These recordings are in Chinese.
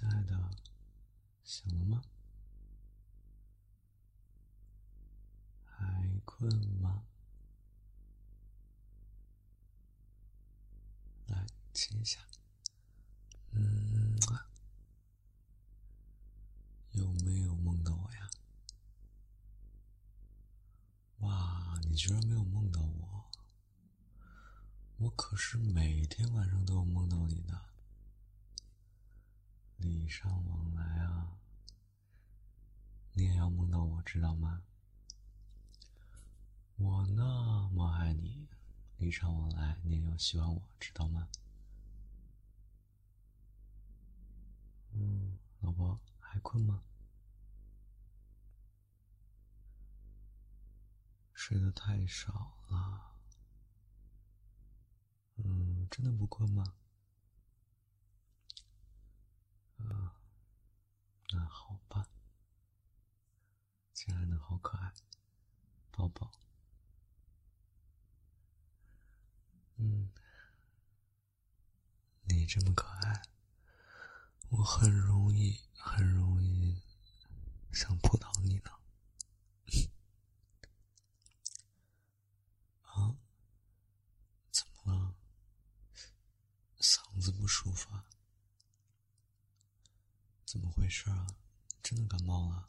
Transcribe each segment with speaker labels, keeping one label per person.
Speaker 1: 亲爱的，醒了吗？还困吗？来亲一下。嗯，有没有梦到我呀？哇，你居然没有梦到我！我可是每天晚上都有梦到你的。礼尚往来啊，你也要梦到我，知道吗？我那么爱你，礼尚往来，你也要喜欢我，知道吗？嗯，老婆还困吗？睡得太少了。嗯，真的不困吗？啊，那好吧，亲爱的，好可爱，抱抱。嗯，你这么可爱，我很容易，很容易想扑倒你呢。啊？怎么了？嗓子不舒服啊？怎么回没事啊？真的感冒了？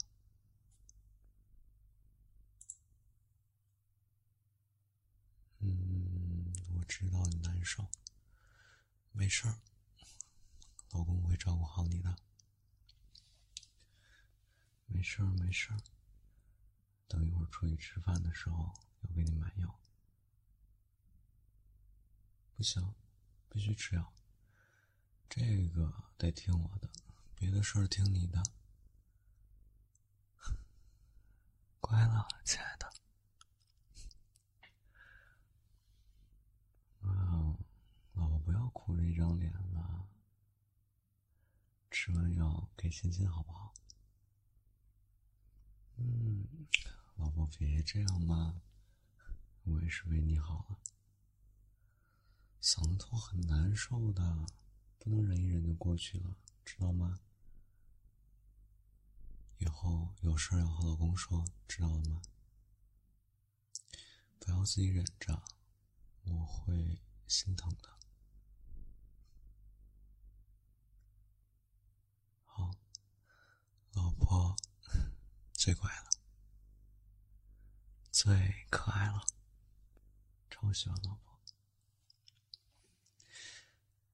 Speaker 1: 嗯，我知道你难受，没事，老公会照顾好你的。没事，没事，等一会儿出去吃饭的时候，要给你买药。不行，必须吃药，这个得听我的。别的事儿听你的，乖了，亲爱的。啊，老婆不要哭着一张脸了。吃完药给亲亲好不好？嗯，老婆别这样嘛，我也是为你好了。嗓子痛很难受的，不能忍一忍就过去了，知道吗？以后有事要和老公说，知道了吗？不要自己忍着，我会心疼的。好，老婆最乖了，最可爱了，超喜欢老婆，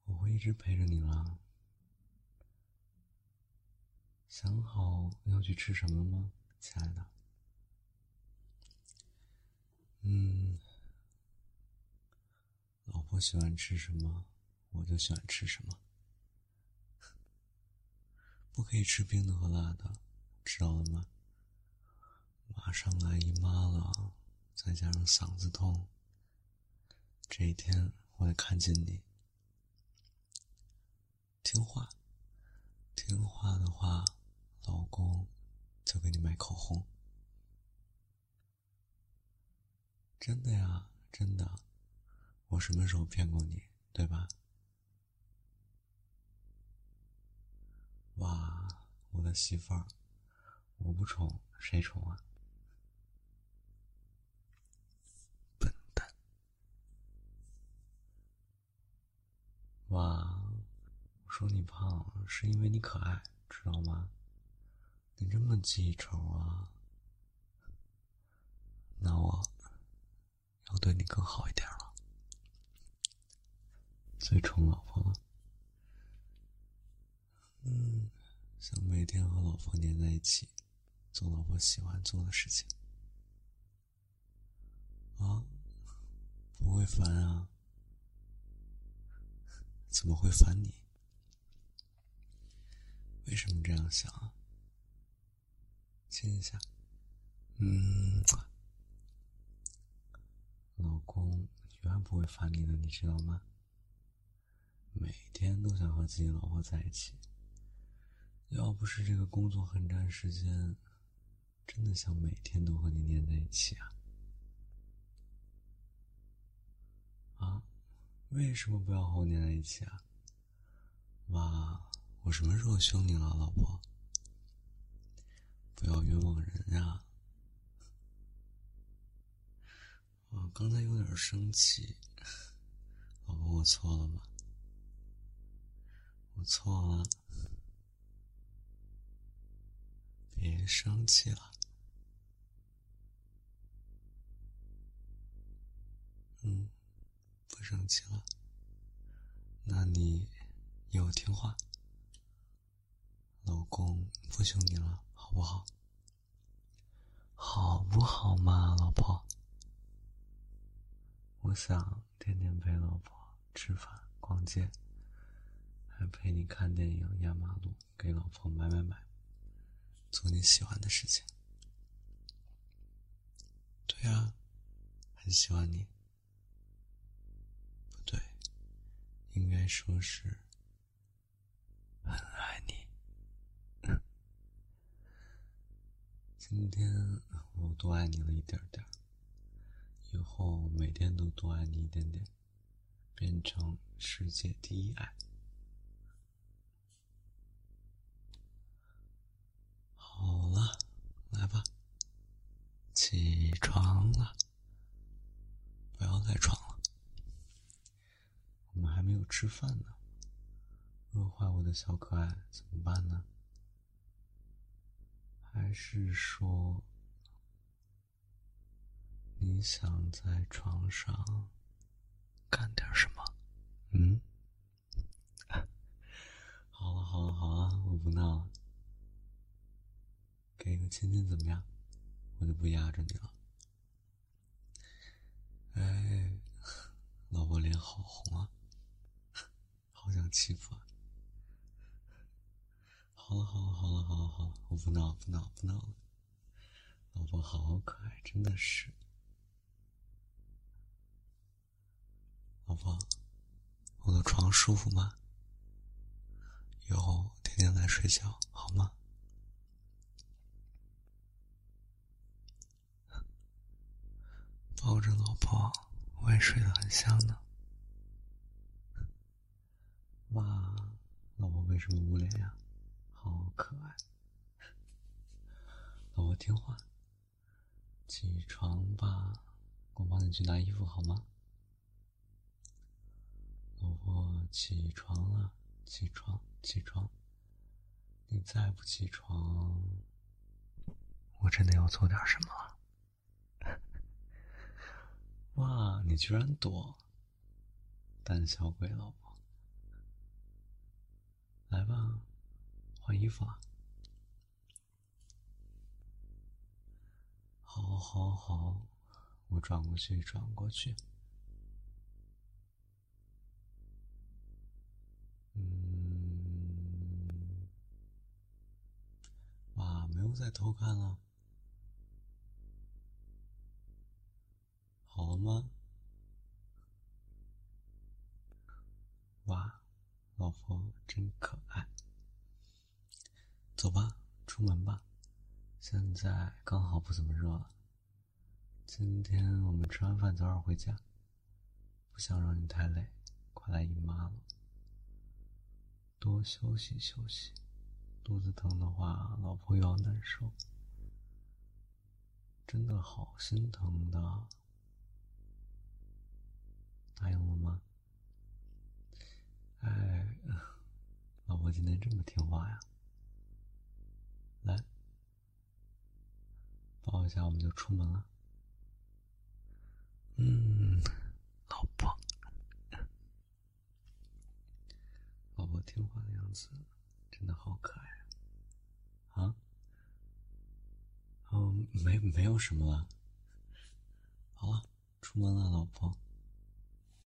Speaker 1: 我会一直陪着你了。想好要去吃什么吗，亲爱的？嗯，老婆喜欢吃什么，我就喜欢吃什么。不可以吃冰的和辣的，知道了吗？马上来姨妈了，再加上嗓子痛，这一天我得看紧你。听话，听话的话。口红。真的呀，真的，我什么时候骗过你，对吧？哇，我的媳妇儿，我不宠谁宠啊？笨蛋！哇，我说你胖是因为你可爱，知道吗？你这么记仇啊？那我要对你更好一点了。最宠老婆了，嗯，想每天和老婆黏在一起，做老婆喜欢做的事情。啊？不会烦啊？怎么会烦你？为什么这样想啊？亲一下，嗯，老公永远不会烦你的，你知道吗？每天都想和自己老婆在一起。要不是这个工作很占时间，真的想每天都和你黏在一起啊！啊，为什么不要和我黏在一起啊？哇，我什么时候凶你了，老婆？不要冤枉人呀！我刚才有点生气，老婆，我错了吗？我错了，别生气了。嗯，不生气了。那你以后听话，老公不凶你了，好不好？好不好嘛，老婆？我想天天陪老婆吃饭、逛街，还陪你看电影、压马路，给老婆买买买，做你喜欢的事情。对呀，很喜欢你。不对，应该说是很爱你。今天我多爱你了一点点。以后每天都多爱你一点点，变成世界第一爱。好了，来吧，起床了，不要赖床了。我们还没有吃饭呢，饿坏我的小可爱怎么办呢？还是说？你想在床上干点什么？嗯，好了好了好了，我不闹了。给个亲亲怎么样？我就不压着你了。哎，老婆脸好红啊，好想欺负啊！好了好了好了好了好了，我不闹不闹不闹了。老婆好可爱，真的是。老婆，我的床舒服吗？以后天天来睡觉好吗？抱着老婆，我也睡得很香呢。哇，老婆为什么捂脸呀？好可爱。老婆听话，起床吧，我帮你去拿衣服好吗？老婆，起床了，起床，起床！你再不起床，我真的要做点什么了。哇，你居然躲！胆小鬼，老婆，衣服啊。好，好，好，我转过去，转过去。不再偷看了，好了吗？哇，老婆真可爱。走吧，出门吧。现在刚好不怎么热了。今天我们吃完饭早点回家，不想让你太累，快来姨妈了。多休息休息。肚子疼的话，老婆又要难受，真的好心疼的。答应了吗？哎，老婆今天这么听话呀！来，抱一下，我们就出门了。嗯，老婆，老婆听话的样子真的好可爱。啊，嗯，没没有什么了。好了，出门了，老婆。